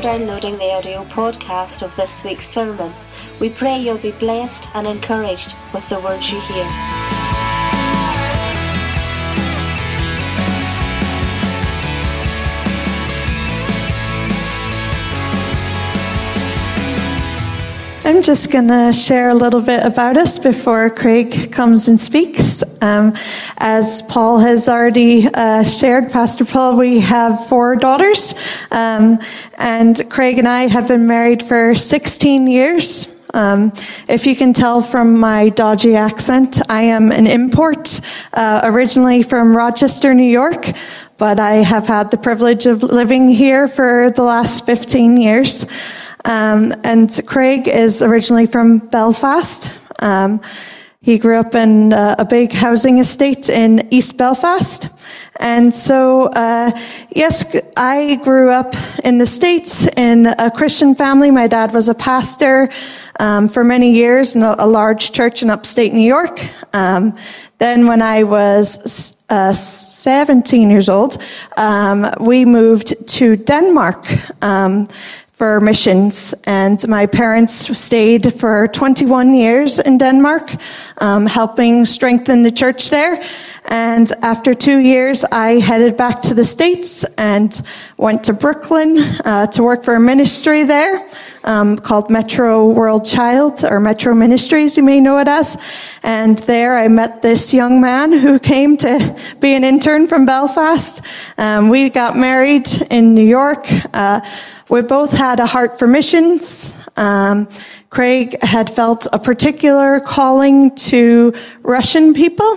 for downloading the audio podcast of this week's sermon. We pray you'll be blessed and encouraged with the words you hear. I'm just going to share a little bit about us before Craig comes and speaks. Um, as Paul has already uh, shared, Pastor Paul, we have four daughters, um, and Craig and I have been married for 16 years. Um, if you can tell from my dodgy accent, I am an import, uh, originally from Rochester, New York, but I have had the privilege of living here for the last 15 years. Um, and Craig is originally from Belfast. Um, he grew up in uh, a big housing estate in East Belfast. And so, uh, yes, I grew up in the States in a Christian family. My dad was a pastor um, for many years in a, large church in upstate New York. Um, then, when I was uh, 17 years old, um, we moved to Denmark um, for missions. And my parents stayed for 21 years in Denmark, um, helping strengthen the church there. And after two years, I headed back to the States and went to Brooklyn uh, to work for a ministry there um, called Metro World Child or Metro Ministries, you may know it as. And there I met this young man who came to be an intern from Belfast. Um, we got married in New York. Uh, we both had a heart for missions. Um, Craig had felt a particular calling to Russian people.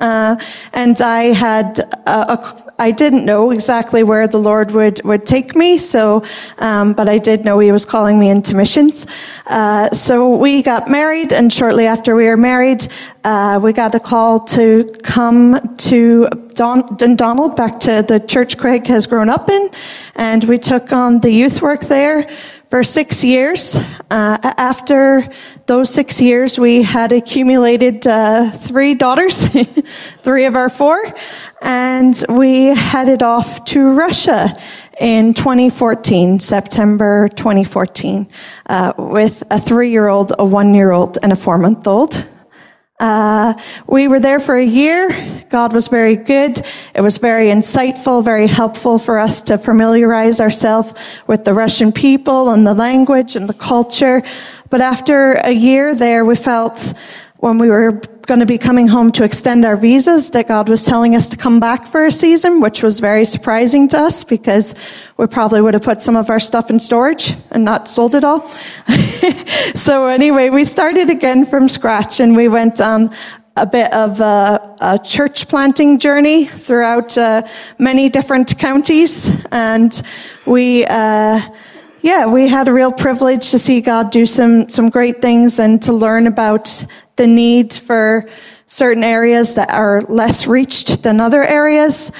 Uh, and I had a, a, I didn't know exactly where the Lord would, would take me, so, um, but I did know He was calling me into missions. Uh, so we got married, and shortly after we were married, uh, we got a call to come to Don, Dundonald, back to the church Craig has grown up in, and we took on the youth work there for six years. Uh, after those six years, we had accumulated uh, three daughters, three of our four, and we headed off to Russia in 2014, September 2014, uh, with a three year old, a one year old, and a four month old. Uh, we were there for a year. God was very good. It was very insightful, very helpful for us to familiarize ourselves with the Russian people and the language and the culture. But after a year there, we felt when we were going to be coming home to extend our visas that God was telling us to come back for a season, which was very surprising to us because we probably would have put some of our stuff in storage and not sold it all. so anyway, we started again from scratch and we went on a bit of a, a church planting journey throughout uh, many different counties and we, uh, yeah, we had a real privilege to see God do some, some great things and to learn about the need for certain areas that are less reached than other areas.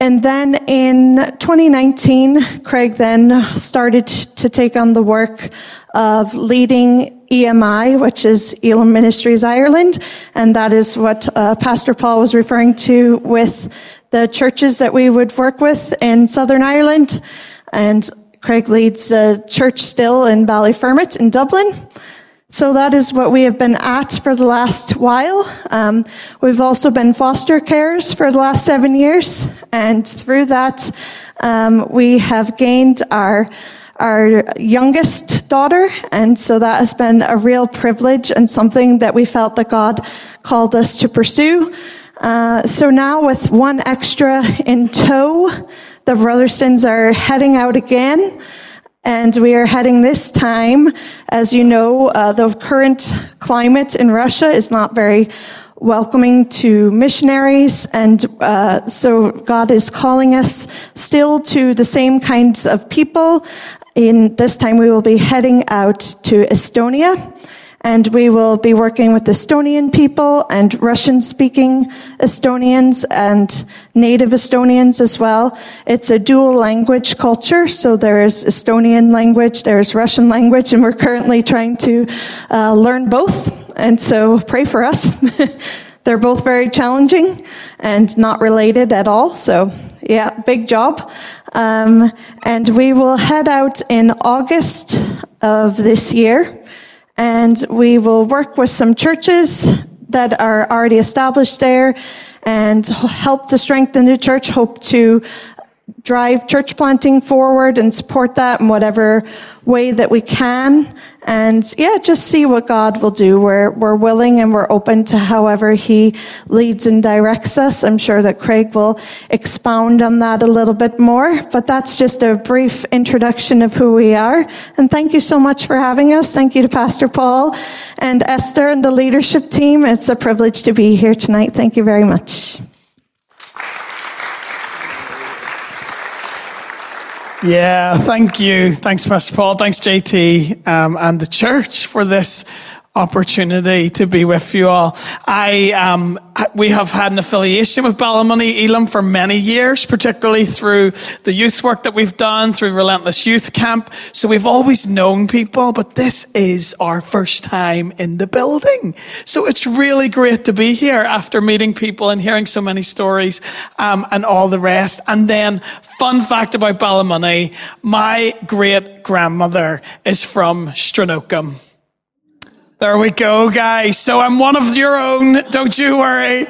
And then in 2019, Craig then started to take on the work of leading EMI, which is Elim Ministries Ireland. And that is what uh, Pastor Paul was referring to with the churches that we would work with in Southern Ireland. And Craig leads a church still in Ballyfermot in Dublin. So that is what we have been at for the last while. Um, we've also been foster carers for the last seven years, and through that, um, we have gained our our youngest daughter, and so that has been a real privilege and something that we felt that God called us to pursue. Uh, so now, with one extra in tow, the Brotherstons are heading out again. And we are heading this time, as you know, uh, the current climate in Russia is not very welcoming to missionaries. And uh, so God is calling us still to the same kinds of people. In this time, we will be heading out to Estonia and we will be working with Estonian people and Russian speaking Estonians and native Estonians as well. It's a dual language culture, so there is Estonian language, there is Russian language, and we're currently trying to uh, learn both. And so pray for us. They're both very challenging and not related at all. So Yeah, big job. Um, and we will head out in August of this year, and we will work with some churches that are already established there and help to strengthen the church, hope to drive church planting forward and support that in whatever way that we can. And yeah, just see what God will do. We're, we're willing and we're open to however He leads and directs us. I'm sure that Craig will expound on that a little bit more, but that's just a brief introduction of who we are. And thank you so much for having us. Thank you to Pastor Paul and Esther and the leadership team. It's a privilege to be here tonight. Thank you very much. Yeah, thank you. Thanks, Pastor Paul. Thanks, JT, um, and the church for this opportunity to be with you all. I, um, we have had an affiliation with Ballymoney Elim for many years, particularly through the youth work that we've done, through Relentless Youth Camp. So we've always known people, but this is our first time in the building. So it's really great to be here after meeting people and hearing so many stories, um, and all the rest. And then, fun fact about Ballymoney, my great grandmother is from Stranocum. There we go, guys. So I'm one of your own. Don't you worry.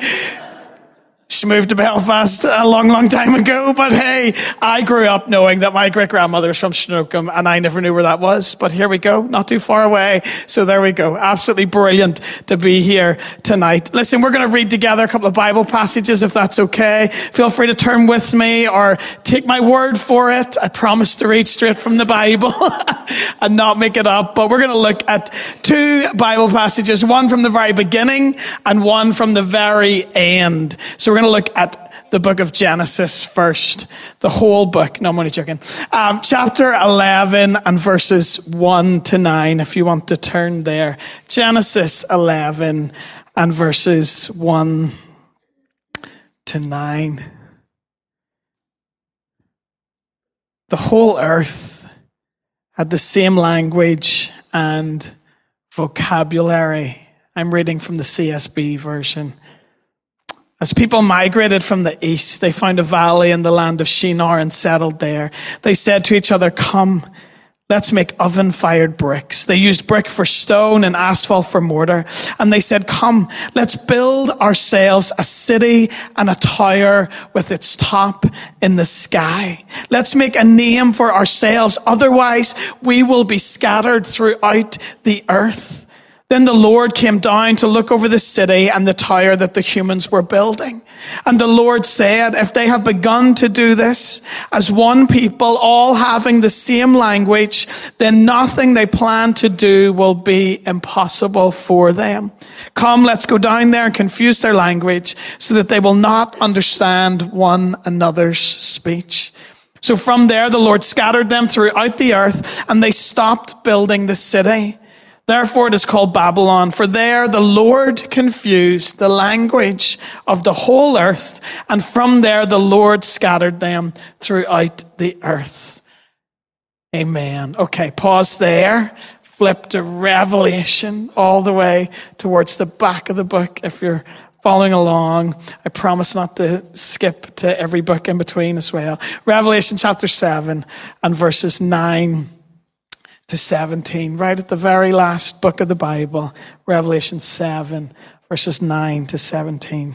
She moved to Belfast a long, long time ago, but hey, I grew up knowing that my great grandmother was from Stranocum and I never knew where that was. But here we go, not too far away. So there we go. Absolutely brilliant to be here tonight. Listen, we're going to read together a couple of Bible passages if that's okay. Feel free to turn with me or take my word for it. I promise to read straight from the Bible and not make it up. But we're going to look at two Bible passages, one from the very beginning and one from the very end. So going to look at the book of Genesis first, the whole book. No, I'm only joking. Um, chapter 11 and verses 1 to 9, if you want to turn there. Genesis 11 and verses 1 to 9. The whole earth had the same language and vocabulary. I'm reading from the CSB version. As people migrated from the east, they found a valley in the land of Shinar and settled there. They said to each other, Come, let's make oven fired bricks. They used brick for stone and asphalt for mortar. And they said, Come, let's build ourselves a city and a tower with its top in the sky. Let's make a name for ourselves. Otherwise, we will be scattered throughout the earth. Then the Lord came down to look over the city and the tower that the humans were building. And the Lord said, if they have begun to do this as one people, all having the same language, then nothing they plan to do will be impossible for them. Come, let's go down there and confuse their language so that they will not understand one another's speech. So from there, the Lord scattered them throughout the earth and they stopped building the city. Therefore, it is called Babylon, for there the Lord confused the language of the whole earth, and from there the Lord scattered them throughout the earth. Amen. Okay, pause there. Flip to Revelation all the way towards the back of the book if you're following along. I promise not to skip to every book in between as well. Revelation chapter 7 and verses 9 to 17, right at the very last book of the Bible, Revelation 7, verses 9 to 17.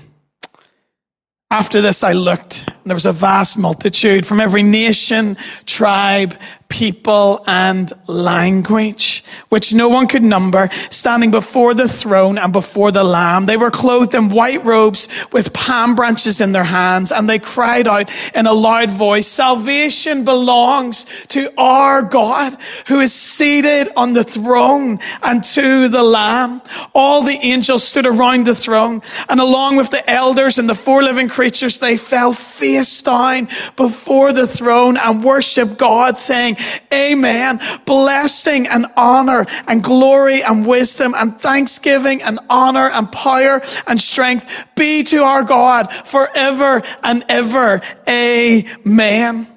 After this, I looked, and there was a vast multitude from every nation, tribe, people and language, which no one could number, standing before the throne and before the Lamb. They were clothed in white robes with palm branches in their hands, and they cried out in a loud voice, Salvation belongs to our God who is seated on the throne and to the Lamb. All the angels stood around the throne, and along with the elders and the four living creatures, they fell face down before the throne and worshiped God, saying, Amen. Blessing and honor and glory and wisdom and thanksgiving and honor and power and strength be to our God forever and ever. Amen.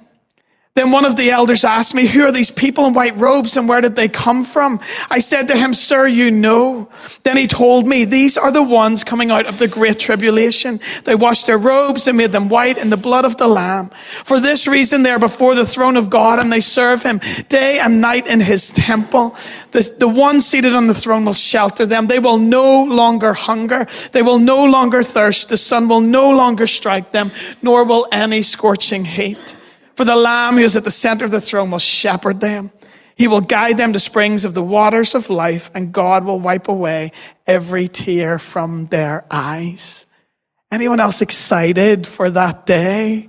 Then one of the elders asked me, Who are these people in white robes and where did they come from? I said to him, Sir, you know. Then he told me, These are the ones coming out of the great tribulation. They washed their robes and made them white in the blood of the Lamb. For this reason, they are before the throne of God and they serve him day and night in his temple. The, the one seated on the throne will shelter them. They will no longer hunger. They will no longer thirst. The sun will no longer strike them, nor will any scorching heat. For the Lamb who is at the center of the throne will shepherd them. He will guide them to springs of the waters of life, and God will wipe away every tear from their eyes. Anyone else excited for that day?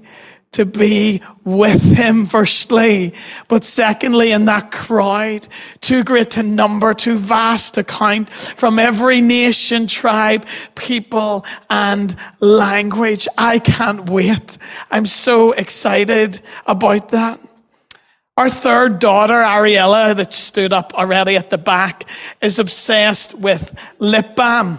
To be with him, firstly, but secondly, in that crowd, too great to number, too vast to count, from every nation, tribe, people, and language. I can't wait. I'm so excited about that. Our third daughter, Ariella, that stood up already at the back, is obsessed with lip balm.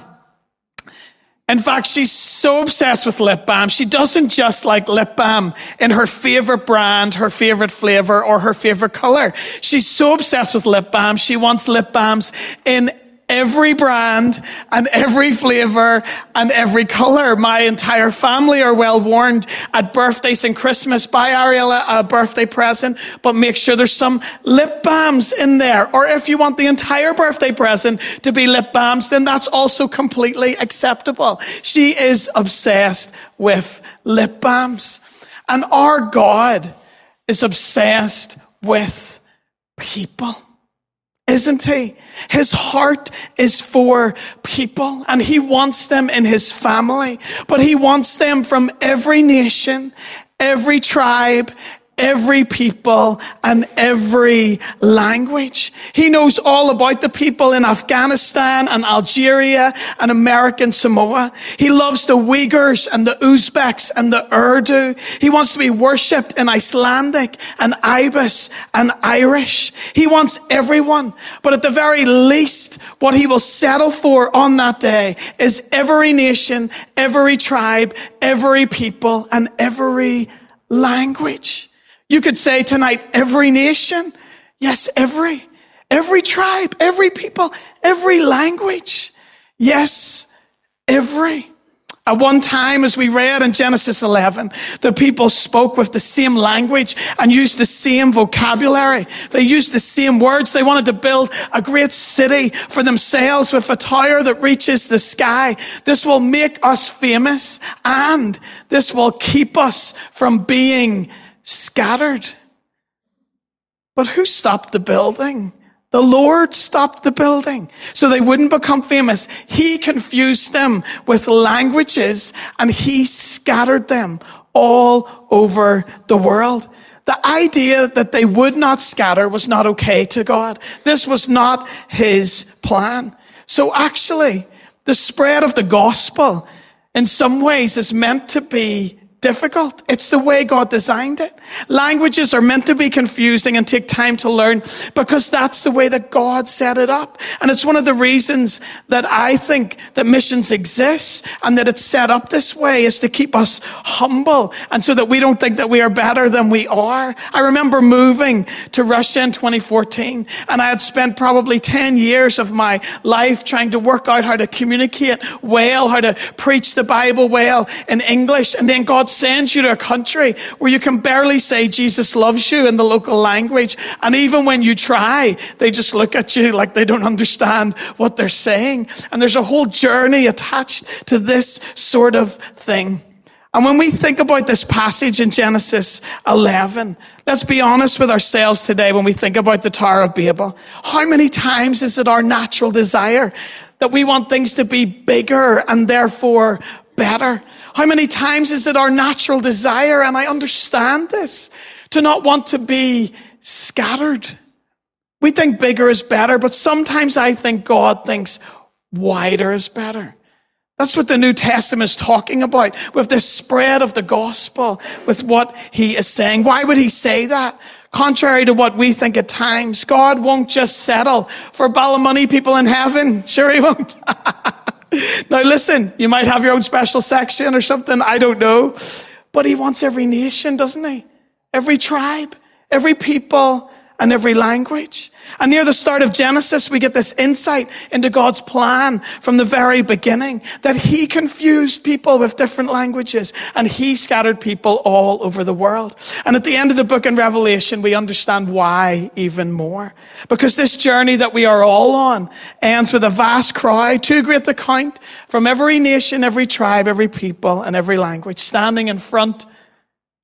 In fact, she's so obsessed with lip balm. She doesn't just like lip balm in her favorite brand, her favorite flavor, or her favorite color. She's so obsessed with lip balm. She wants lip balms in every brand and every flavor and every color. My entire family are well warned at birthdays and Christmas. Buy Ariella a birthday present, but make sure there's some lip balms in there. Or if you want the entire birthday present to be lip balms, then that's also completely acceptable. She is obsessed with lip balms. And our God is obsessed with people isn't he? His heart is for people and he wants them in his family, but he wants them from every nation, every tribe, every people and every language. He knows all about the people in Afghanistan and Algeria and American Samoa. He loves the Uyghurs and the Uzbeks and the Urdu. He wants to be worshipped in Icelandic and Ibis and Irish. He wants everyone. But at the very least, what he will settle for on that day is every nation, every tribe, every people, and every language. You could say tonight, every nation. Yes, every. Every tribe, every people, every language. Yes, every. At one time, as we read in Genesis 11, the people spoke with the same language and used the same vocabulary. They used the same words. They wanted to build a great city for themselves with a tower that reaches the sky. This will make us famous and this will keep us from being scattered. But who stopped the building? The Lord stopped the building so they wouldn't become famous. He confused them with languages and he scattered them all over the world. The idea that they would not scatter was not okay to God. This was not his plan. So actually, the spread of the gospel in some ways is meant to be difficult. It's the way God designed it. Languages are meant to be confusing and take time to learn because that's the way that God set it up. And it's one of the reasons that I think that missions exist and that it's set up this way is to keep us humble and so that we don't think that we are better than we are. I remember moving to Russia in 2014 and I had spent probably 10 years of my life trying to work out how to communicate well, how to preach the Bible well in English. And then God sends you to a country where you can barely say Jesus loves you in the local language. And even when you try, they just look at you like they don't understand what they're saying. And there's a whole journey attached to this sort of thing. And when we think about this passage in Genesis 11, let's be honest with ourselves today when we think about the Tower of Babel. How many times is it our natural desire that we want things to be bigger and therefore better? How many times is it our natural desire, and I understand this, to not want to be scattered? We think bigger is better, but sometimes I think God thinks wider is better. That's what the New Testament is talking about with the spread of the gospel, with what he is saying. Why would he say that? Contrary to what we think at times, God won't just settle for a pile of money people in heaven. Sure he won't. now listen, you might have your own special section or something, I don't know. But he wants every nation, doesn't he? Every tribe, every people, and every language. And near the start of Genesis, we get this insight into God's plan from the very beginning that He confused people with different languages and He scattered people all over the world. And at the end of the book in Revelation, we understand why even more. Because this journey that we are all on ends with a vast crowd, too great to count, from every nation, every tribe, every people, and every language, standing in front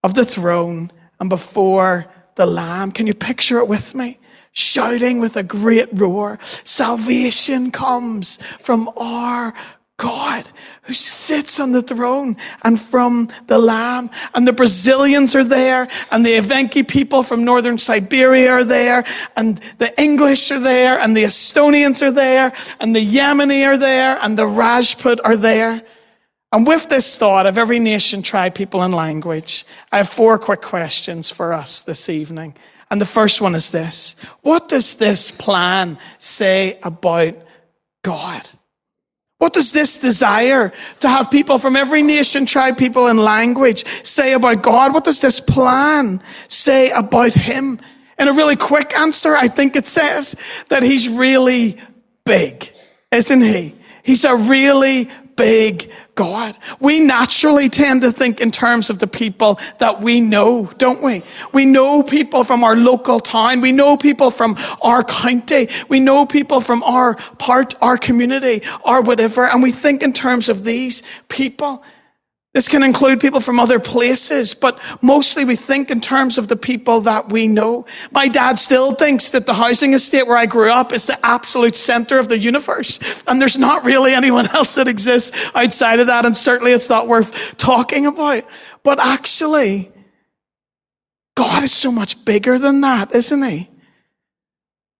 of the throne and before the Lamb. Can you picture it with me? Shouting with a great roar, salvation comes from our God who sits on the throne and from the Lamb. And the Brazilians are there, and the Evenki people from northern Siberia are there, and the English are there, and the Estonians are there, and the Yemeni are there, and the Rajput are there. And with this thought of every nation, tribe, people, and language, I have four quick questions for us this evening. And the first one is this What does this plan say about God? What does this desire to have people from every nation, tribe, people, and language say about God? What does this plan say about Him? In a really quick answer, I think it says that He's really big, isn't He? He's a really big God. We naturally tend to think in terms of the people that we know, don't we? We know people from our local town. We know people from our county. We know people from our part, our community, or whatever. And we think in terms of these people. This can include people from other places, but mostly we think in terms of the people that we know. My dad still thinks that the housing estate where I grew up is the absolute center of the universe. And there's not really anyone else that exists outside of that. And certainly it's not worth talking about. But actually, God is so much bigger than that, isn't he?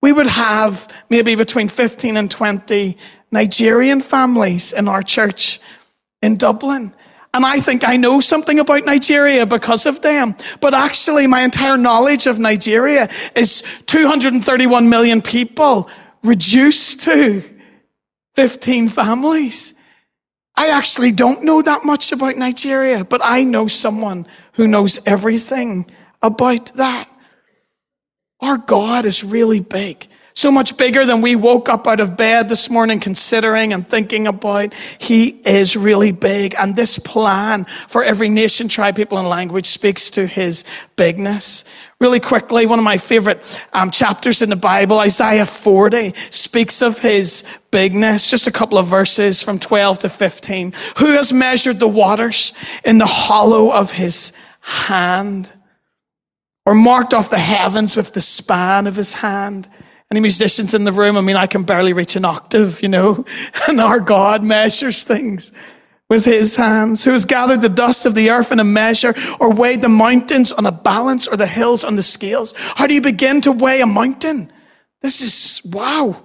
We would have maybe between 15 and 20 Nigerian families in our church in Dublin. And I think I know something about Nigeria because of them. But actually, my entire knowledge of Nigeria is 231 million people reduced to 15 families. I actually don't know that much about Nigeria, but I know someone who knows everything about that. Our God is really big. So much bigger than we woke up out of bed this morning considering and thinking about. He is really big. And this plan for every nation, tribe, people, and language speaks to his bigness. Really quickly, one of my favorite um, chapters in the Bible, Isaiah 40, speaks of his bigness. Just a couple of verses from 12 to 15. Who has measured the waters in the hollow of his hand? Or marked off the heavens with the span of his hand? Any musicians in the room? I mean, I can barely reach an octave, you know, and our God measures things with his hands, who has gathered the dust of the earth in a measure, or weighed the mountains on a balance, or the hills on the scales. How do you begin to weigh a mountain? This is wow.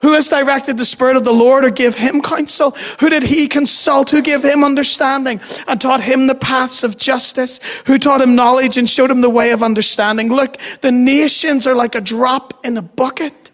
Who has directed the Spirit of the Lord or give him counsel? Who did he consult? Who gave him understanding and taught him the paths of justice? Who taught him knowledge and showed him the way of understanding? Look, the nations are like a drop in a bucket.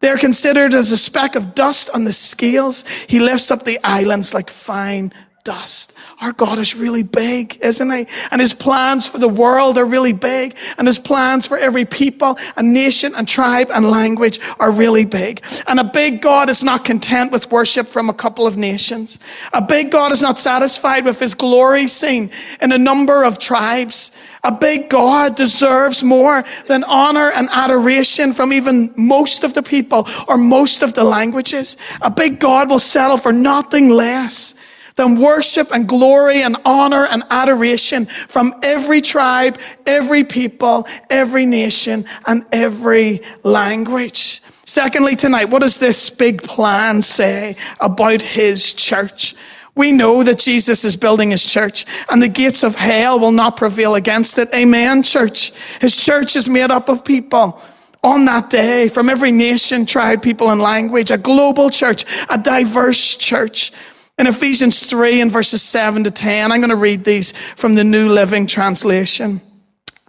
They're considered as a speck of dust on the scales. He lifts up the islands like fine dust. Our God is really big, isn't he? And his plans for the world are really big. And his plans for every people and nation and tribe and language are really big. And a big God is not content with worship from a couple of nations. A big God is not satisfied with his glory seen in a number of tribes. A big God deserves more than honor and adoration from even most of the people or most of the languages. A big God will settle for nothing less than worship and glory and honor and adoration from every tribe, every people, every nation, and every language. Secondly, tonight, what does this big plan say about his church? We know that Jesus is building his church and the gates of hell will not prevail against it. Amen, church. His church is made up of people on that day from every nation, tribe, people, and language, a global church, a diverse church. In Ephesians 3 and verses 7 to 10, I'm going to read these from the New Living Translation.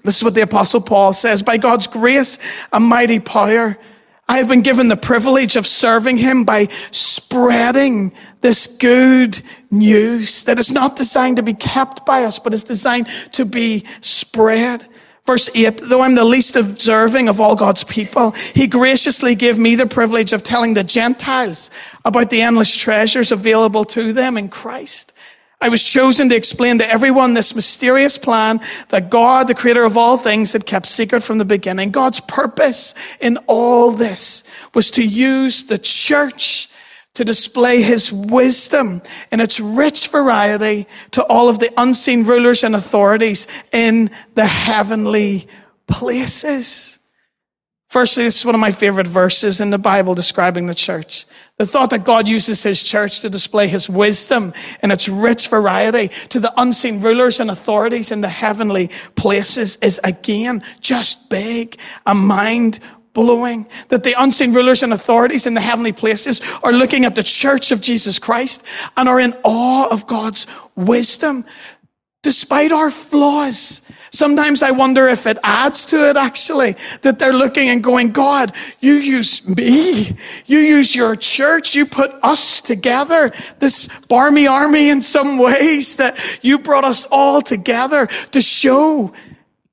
This is what the Apostle Paul says By God's grace and mighty power, I have been given the privilege of serving Him by spreading this good news that is not designed to be kept by us, but is designed to be spread. Verse 8, though I'm the least observing of all God's people, he graciously gave me the privilege of telling the Gentiles about the endless treasures available to them in Christ. I was chosen to explain to everyone this mysterious plan that God, the creator of all things, had kept secret from the beginning. God's purpose in all this was to use the church to display his wisdom in its rich variety to all of the unseen rulers and authorities in the heavenly places. Firstly, this is one of my favorite verses in the Bible describing the church. The thought that God uses his church to display his wisdom in its rich variety to the unseen rulers and authorities in the heavenly places is again just big and mind blowing that the unseen rulers and authorities in the heavenly places are looking at the church of Jesus Christ and are in awe of God's wisdom despite our flaws. Sometimes I wonder if it adds to it actually, that they're looking and going, God, you use me. You use your church. You put us together. This barmy army in some ways that you brought us all together to show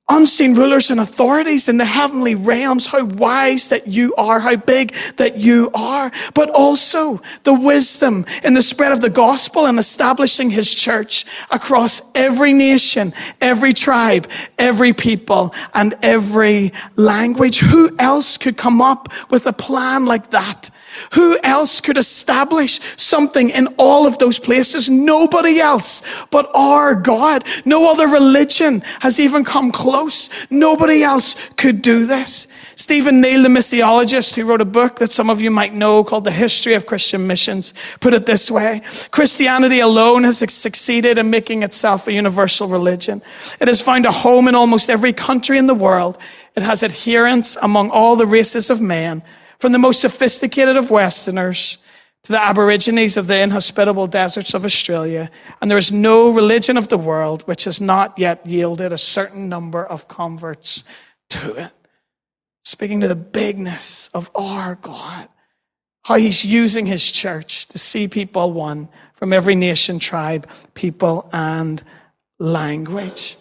unseen rulers and authorities in the heavenly realms, how wise that you are, how big that you are, but also the wisdom in the spread of the gospel and establishing his church across every nation, every tribe, every people, and every language. Who else could come up with a plan like that? Who else could establish something in all of those places? Nobody else but our God. No other religion has even come close. Nobody else could do this. Stephen Neill, the missiologist who wrote a book that some of you might know called The History of Christian Missions, put it this way. Christianity alone has succeeded in making itself a universal religion. It has found a home in almost every country in the world. It has adherents among all the races of men. From the most sophisticated of Westerners to the Aborigines of the inhospitable deserts of Australia, and there is no religion of the world which has not yet yielded a certain number of converts to it. Speaking to the bigness of our God, how he's using his church to see people one from every nation, tribe, people, and language.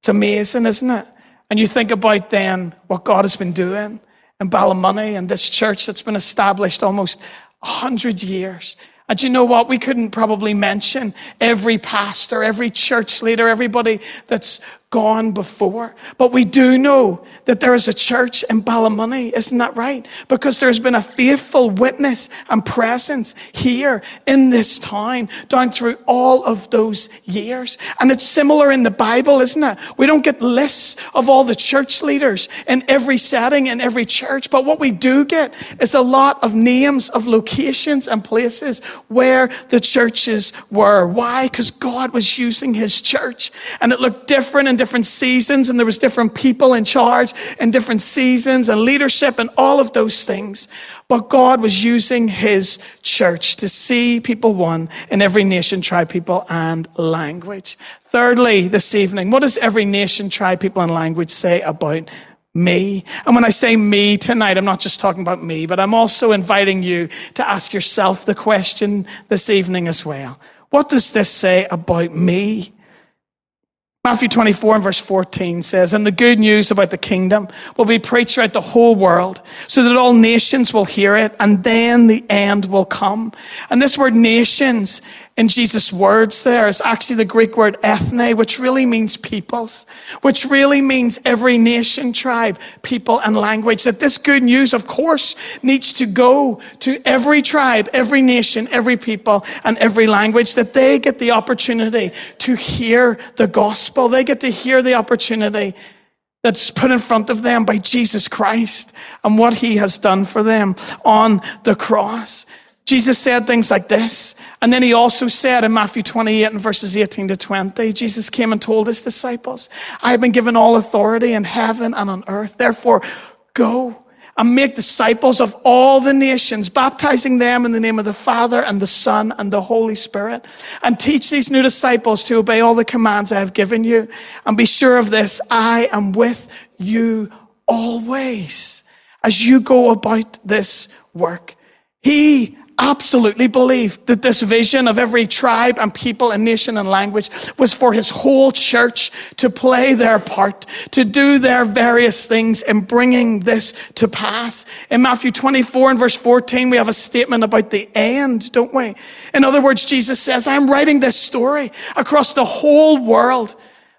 It's amazing, isn't it? And you think about then what God has been doing in Ballymoney and this church that's been established almost 100 years. And you know what? We couldn't probably mention every pastor, every church leader, everybody that's gone before. But we do know that there is a church in Ballymoney, isn't that right? Because there's been a faithful witness and presence here in this town down through all of those years. And it's similar in the Bible, isn't it? We don't get lists of all the church leaders in every setting, in every church, but what we do get is a lot of names of locations and places where the churches were. Why? Because God was using his church and it looked different and different seasons and there was different people in charge in different seasons and leadership and all of those things. But God was using his church to see people one in every nation, tribe, people, and language. Thirdly, this evening, what does every nation, tribe, people, and language say about me. And when I say me tonight, I'm not just talking about me, but I'm also inviting you to ask yourself the question this evening as well. What does this say about me? Matthew 24 and verse 14 says, And the good news about the kingdom will be preached throughout the whole world so that all nations will hear it and then the end will come. And this word nations in Jesus' words there is actually the Greek word ethne, which really means peoples, which really means every nation, tribe, people, and language. That this good news, of course, needs to go to every tribe, every nation, every people, and every language, that they get the opportunity to hear the gospel. They get to hear the opportunity that's put in front of them by Jesus Christ and what he has done for them on the cross. Jesus said things like this. And then he also said in Matthew 28 and verses 18 to 20, Jesus came and told his disciples, I have been given all authority in heaven and on earth. Therefore, go and make disciples of all the nations, baptizing them in the name of the Father and the Son and the Holy Spirit. And teach these new disciples to obey all the commands I have given you. And be sure of this, I am with you always as you go about this work. He absolutely believed that this vision of every tribe and people and nation and language was for his whole church to play their part, to do their various things in bringing this to pass. In Matthew 24 and verse 14, we have a statement about the end, don't we? In other words, Jesus says, I'm writing this story across the whole world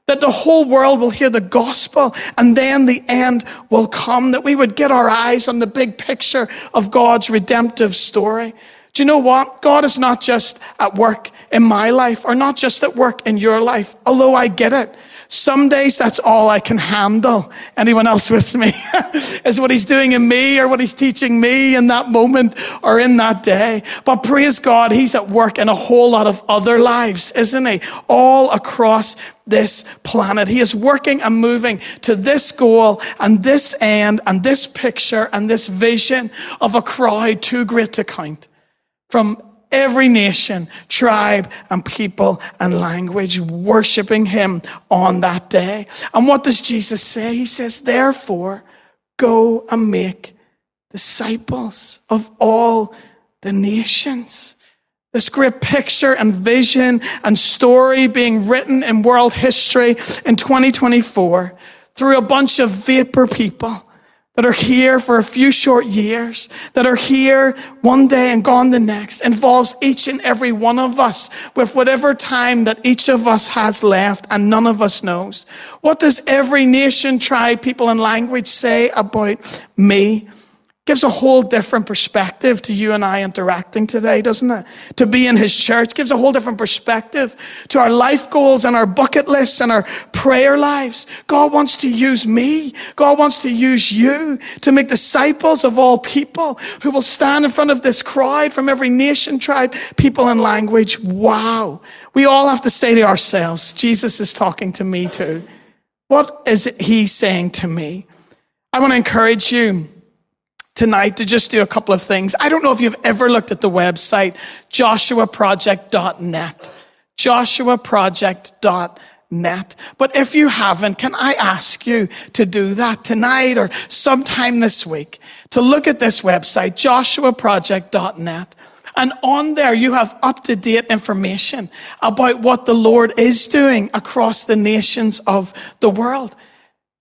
that the whole world will hear the gospel and then the end will come, that we would get our eyes on the big picture of God's redemptive story. Do you know what? God is not just at work in my life or not just at work in your life, although I get it. Some days that's all I can handle. Anyone else with me? is what he's doing in me or what he's teaching me in that moment or in that day. But praise God, he's at work in a whole lot of other lives, isn't he? All across this planet. He is working and moving to this goal and this end and this picture and this vision of a crowd too great to count from every nation, tribe, and people and language worshiping him on that day. And what does Jesus say? He says, therefore, go and make disciples of all the nations. This great picture and vision and story being written in world history in 2024 through a bunch of vapor people that are here for a few short years, that are here one day and gone the next, involves each and every one of us with whatever time that each of us has left and none of us knows. What does every nation, tribe, people, and language say about me? Gives a whole different perspective to you and I interacting today, doesn't it? To be in his church gives a whole different perspective to our life goals and our bucket lists and our prayer lives. God wants to use me. God wants to use you to make disciples of all people who will stand in front of this crowd from every nation, tribe, people, and language. Wow. We all have to say to ourselves, Jesus is talking to me too. What is he saying to me? I want to encourage you tonight to just do a couple of things. I don't know if you've ever looked at the website, joshuaproject.net. joshuaproject.net. But if you haven't, can I ask you to do that tonight or sometime this week? To look at this website, joshuaproject.net. And on there, you have up to date information about what the Lord is doing across the nations of the world.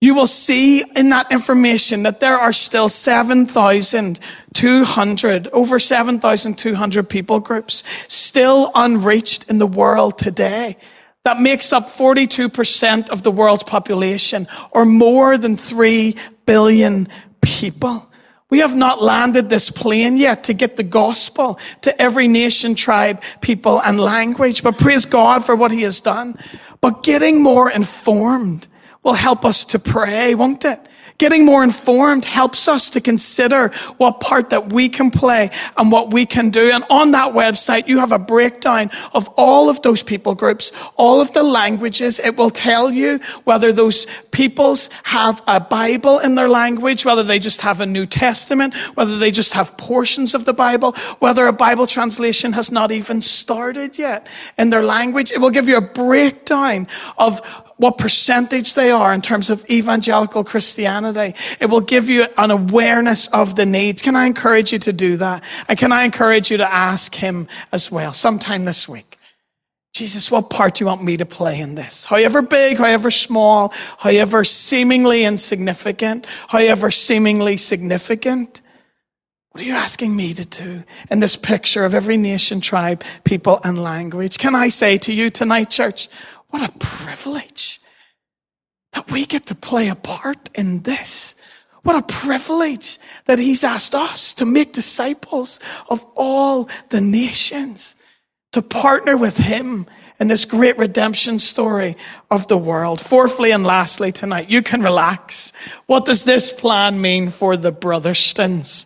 You will see in that information that there are still 7,200, over 7,200 people groups still unreached in the world today. That makes up 42% of the world's population or more than 3 billion people. We have not landed this plane yet to get the gospel to every nation, tribe, people, and language. But praise God for what he has done. But getting more informed will help us to pray, won't it? Getting more informed helps us to consider what part that we can play and what we can do. And on that website, you have a breakdown of all of those people groups, all of the languages. It will tell you whether those peoples have a Bible in their language, whether they just have a New Testament, whether they just have portions of the Bible, whether a Bible translation has not even started yet in their language. It will give you a breakdown of what percentage they are in terms of evangelical Christianity. It will give you an awareness of the needs. Can I encourage you to do that? And can I encourage you to ask him as well sometime this week? Jesus, what part do you want me to play in this? However big, however small, however seemingly insignificant, however seemingly significant. What are you asking me to do in this picture of every nation, tribe, people, and language? Can I say to you tonight, church, what a privilege that we get to play a part in this. What a privilege that he's asked us to make disciples of all the nations, to partner with him in this great redemption story of the world. Fourthly and lastly tonight, you can relax. What does this plan mean for the Brotherstons?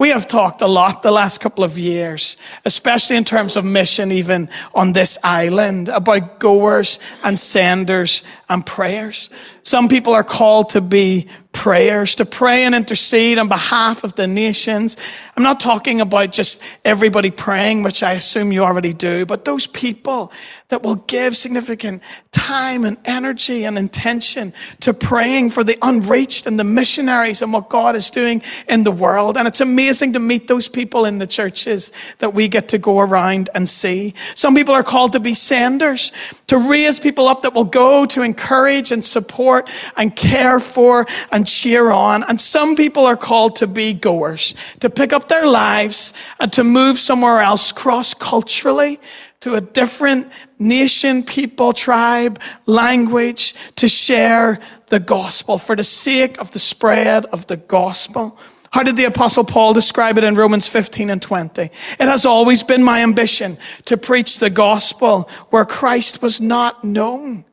We have talked a lot the last couple of years, especially in terms of mission, even on this island, about goers and senders and prayers. Some people are called to be prayers, to pray and intercede on behalf of the nations. I'm not talking about just everybody praying, which I assume you already do, but those people that will give significant time and energy and intention to praying for the unreached and the missionaries and what God is doing in the world. And it's amazing to meet those people in the churches that we get to go around and see. Some people are called to be senders, to raise people up that will go to encourage and support and care for and cheer on. And some people are called to be goers, to pick up their lives and to move somewhere else cross culturally to a different nation, people, tribe, language to share the gospel for the sake of the spread of the gospel. How did the apostle Paul describe it in Romans 15 and 20? It has always been my ambition to preach the gospel where Christ was not known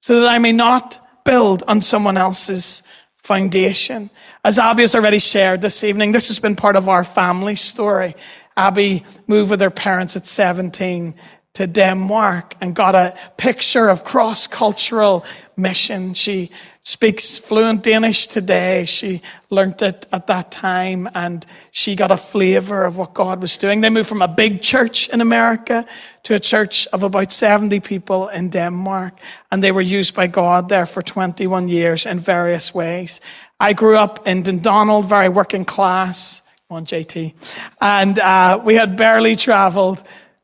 so that I may not build on someone else's foundation. As Abby has already shared this evening, this has been part of our family story. Abby moved with her parents at 17 to Denmark and got a picture of cross cultural mission. She speaks fluent Danish today. She learnt it at that time and she got a flavor of what God was doing. They moved from a big church in America to a church of about 70 people in Denmark. And they were used by God there for 21 years in various ways. I grew up in Dundonald, very working class on JT. And uh, we had barely traveled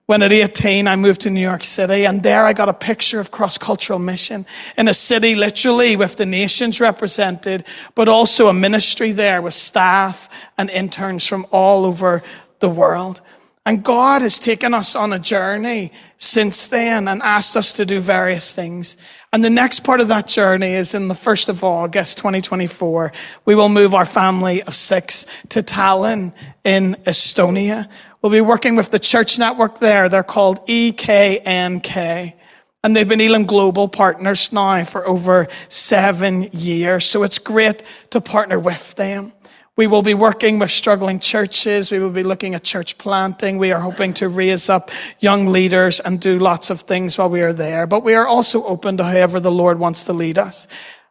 when at 18 I moved to New York City and there I got a picture of cross-cultural mission in a city literally with the nations represented, but also a ministry there with staff and interns from all over the world. And God has taken us on a journey since then and asked us to do various things. And the next part of that journey is in the 1st of August 2024. We will move our family of six to Tallinn in Estonia. We'll be working with the church network there. They're called EKNK. And they've been Elim Global partners now for over seven years. So it's great to partner with them. We will be working with struggling churches. We will be looking at church planting. We are hoping to raise up young leaders and do lots of things while we are there. But we are also open to however the Lord wants to lead us.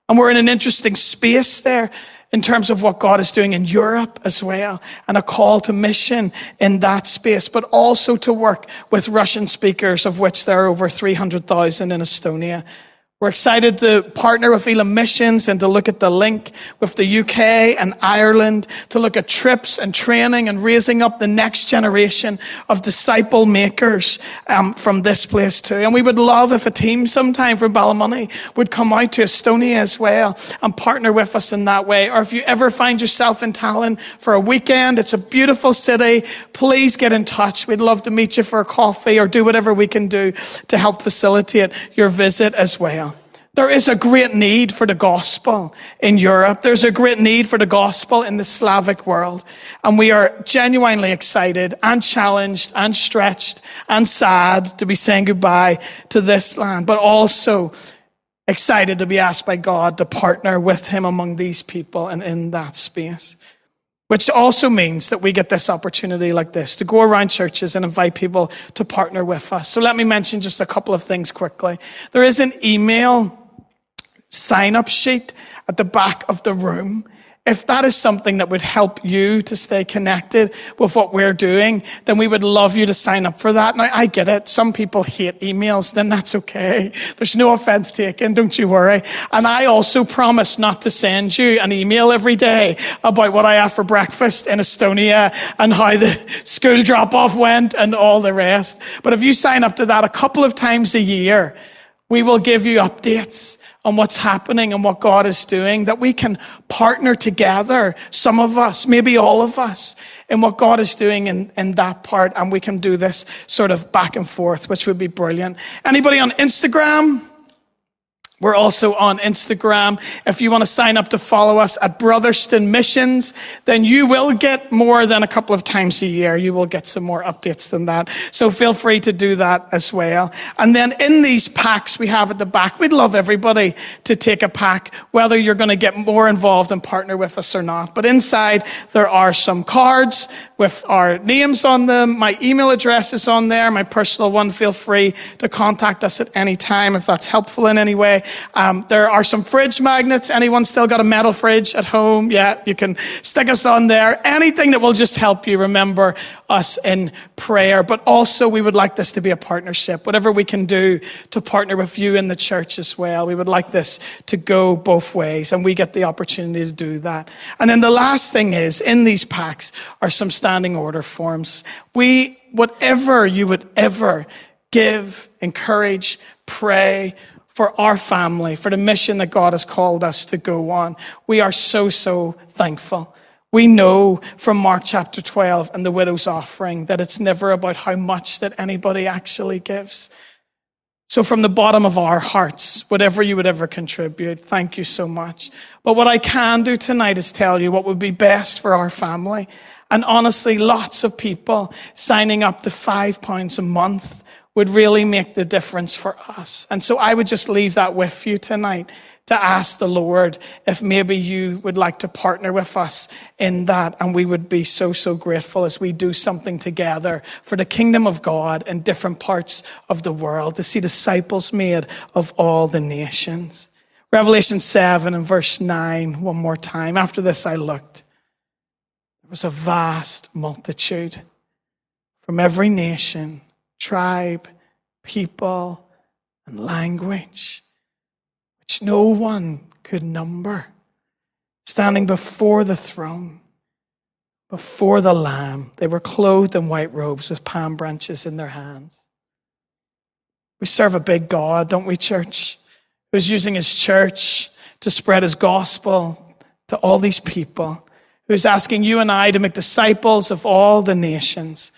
And we're in an interesting space there in terms of what God is doing in Europe as well, and a call to mission in that space, but also to work with Russian speakers, of which there are over 300,000 in Estonia. We're excited to partner with Elim Missions and to look at the link with the UK and Ireland, to look at trips and training and raising up the next generation of disciple makers um, from this place too. And we would love if a team sometime from Ballymoney would come out to Estonia as well and partner with us in that way. Or if you ever find yourself in Tallinn for a weekend, it's a beautiful city, please get in touch. We'd love to meet you for a coffee or do whatever we can do to help facilitate your visit as well. There is a great need for the gospel in Europe. There's a great need for the gospel in the Slavic world. And we are genuinely excited and challenged and stretched and sad to be saying goodbye to this land, but also excited to be asked by God to partner with Him among these people and in that space. Which also means that we get this opportunity like this to go around churches and invite people to partner with us. So let me mention just a couple of things quickly. There is an email sign up sheet at the back of the room. If that is something that would help you to stay connected with what we're doing, then we would love you to sign up for that. Now, I get it. Some people hate emails, then that's okay. There's no offense taken. Don't you worry. And I also promise not to send you an email every day about what I have for breakfast in Estonia and how the school drop off went and all the rest. But if you sign up to that a couple of times a year, we will give you updates on what's happening and what God is doing, that we can partner together, some of us, maybe all of us, in what God is doing in, in that part, and we can do this sort of back and forth, which would be brilliant. Anybody on Instagram? We're also on Instagram. If you want to sign up to follow us at Brotherson Missions, then you will get more than a couple of times a year. You will get some more updates than that. So feel free to do that as well. And then in these packs we have at the back, we'd love everybody to take a pack, whether you're going to get more involved and partner with us or not. But inside there are some cards with our names on them. My email address is on there, my personal one. Feel free to contact us at any time if that's helpful in any way. Um, there are some fridge magnets. Anyone still got a metal fridge at home? Yeah, you can stick us on there. Anything that will just help you remember us in prayer. But also, we would like this to be a partnership. Whatever we can do to partner with you in the church as well, we would like this to go both ways, and we get the opportunity to do that. And then the last thing is, in these packs are some standing order forms. We, whatever you would ever give, encourage, pray for our family, for the mission that God has called us to go on. We are so, so thankful. We know from Mark chapter 12 and the widow's offering that it's never about how much that anybody actually gives. So from the bottom of our hearts, whatever you would ever contribute, thank you so much. But what I can do tonight is tell you what would be best for our family. And honestly, lots of people signing up to five pounds a month would really make the difference for us. And so I would just leave that with you tonight to ask the Lord if maybe you would like to partner with us in that. And we would be so, so grateful as we do something together for the kingdom of God in different parts of the world to see disciples made of all the nations. Revelation 7 and verse 9, one more time. After this, I looked. There was a vast multitude from every nation tribe, people, and language, which no one could number, standing before the throne, before the Lamb. They were clothed in white robes with palm branches in their hands. We serve a big God, don't we, church? Who's using his church to spread his gospel to all these people, who's asking you and I to make disciples of all the nations.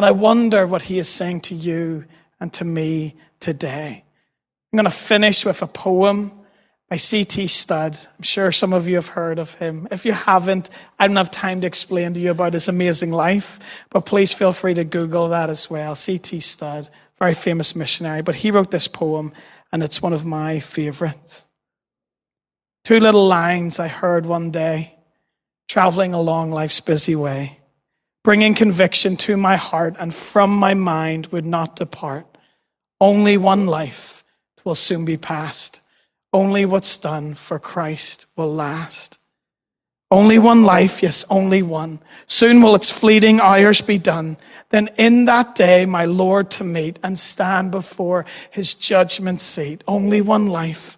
And I wonder what he is saying to you and to me today. I'm going to finish with a poem by C.T. Studd. I'm sure some of you have heard of him. If you haven't, I don't have time to explain to you about his amazing life, but please feel free to Google that as well. C.T. Studd, very famous missionary, but he wrote this poem, and it's one of my favorites. Two little lines I heard one day, traveling along life's busy way bringing conviction to my heart and from my mind would not depart. Only one life will soon be past. Only what's done for Christ will last. Only one life, yes, only one. Soon will its fleeting hours be done. Then in that day, my Lord to meet and stand before his judgment seat. Only one life,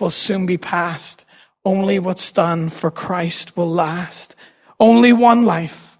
will soon be past. Only what's done for Christ will last. Only one life,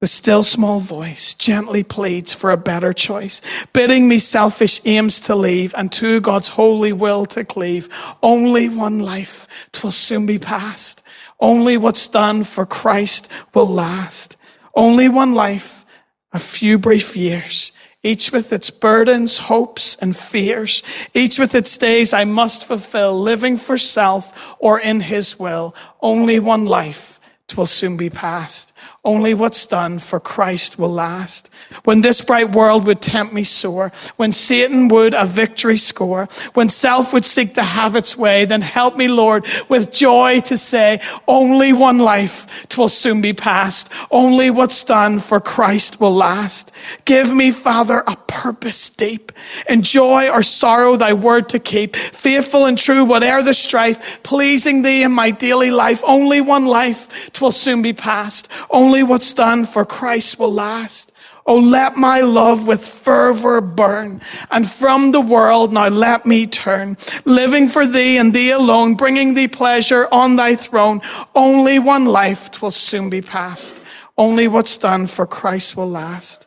the still small voice gently pleads for a better choice, bidding me selfish aims to leave and to God's holy will to cleave. Only one life, twill soon be past. Only what's done for Christ will last. Only one life, a few brief years, each with its burdens, hopes, and fears, each with its days I must fulfill, living for self or in His will. Only one life, twill soon be past. Only what's done for Christ will last. When this bright world would tempt me sore, when Satan would a victory score, when self would seek to have its way, then help me, Lord, with joy to say, only one life twill soon be past. Only what's done for Christ will last. Give me, Father, a purpose deep. In joy or sorrow, thy word to keep. Faithful and true, whate'er the strife, pleasing thee in my daily life. Only one life twill soon be past. Only only what's done for Christ will last. Oh, let my love with fervor burn, and from the world now let me turn, living for thee and thee alone, bringing thee pleasure on thy throne. Only one life twill soon be past. Only what's done for Christ will last.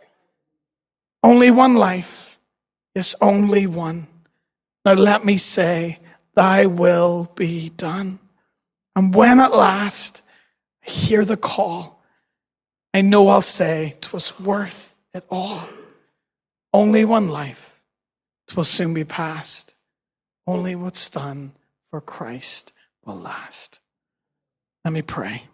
Only one life. Yes, only one. Now let me say, thy will be done. And when at last I hear the call, I know I'll say, "'Twas worth it all. Only one life, 'twill soon be past. Only what's done for Christ will last. Let me pray.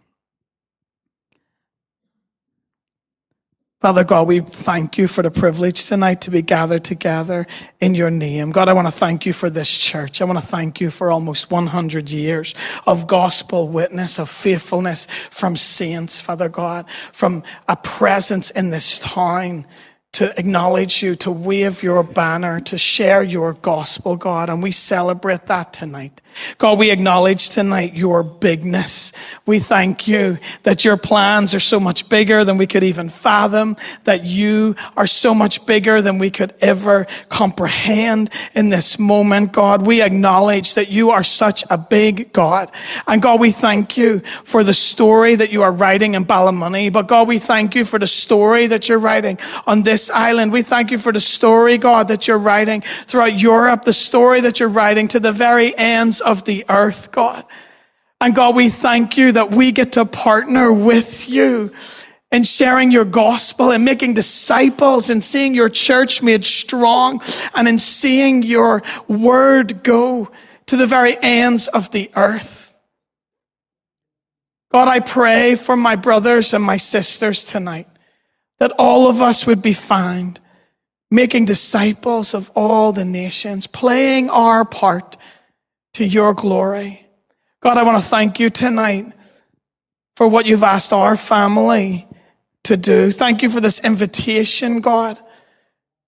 Father God, we thank you for the privilege tonight to be gathered together in your name. God, I want to thank you for this church. I want to thank you for almost 100 years of gospel witness, of faithfulness from saints, Father God, from a presence in this town to acknowledge you, to wave your banner, to share your gospel, God. And we celebrate that tonight. God, we acknowledge tonight your bigness. We thank you that your plans are so much bigger than we could even fathom, that you are so much bigger than we could ever comprehend in this moment, God. We acknowledge that you are such a big God. And God, we thank you for the story that you are writing in Ballymoney. But God, we thank you for the story that you're writing on this island. We thank you for the story, God, that you're writing throughout Europe, the story that you're writing to the very of the earth, God. And God, we thank you that we get to partner with you in sharing your gospel and making disciples and seeing your church made strong and in seeing your word go to the very ends of the earth. God, I pray for my brothers and my sisters tonight that all of us would be found making disciples of all the nations, playing our part to your glory. God, I want to thank you tonight for what you've asked our family to do. Thank you for this invitation, God,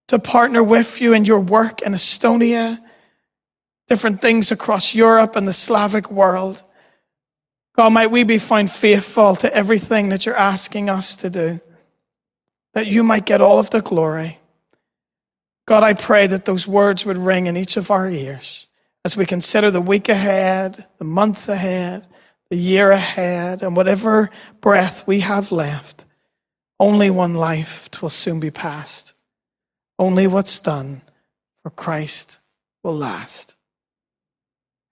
to partner with you in your work in Estonia, different things across Europe and the Slavic world. God, might we be found faithful to everything that you're asking us to do, that you might get all of the glory. God, I pray that those words would ring in each of our ears as we consider the week ahead, the month ahead, the year ahead, and whatever breath we have left. Only one life will soon be past. Only what's done for Christ will last.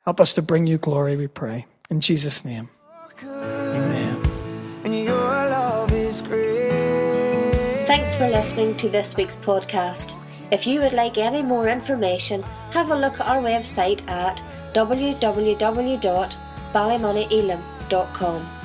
Help us to bring you glory, we pray. In Jesus' name. Amen. Thanks for listening to this week's podcast. If you would like any more information, have a look at our website at www.ballymoneyelim.com.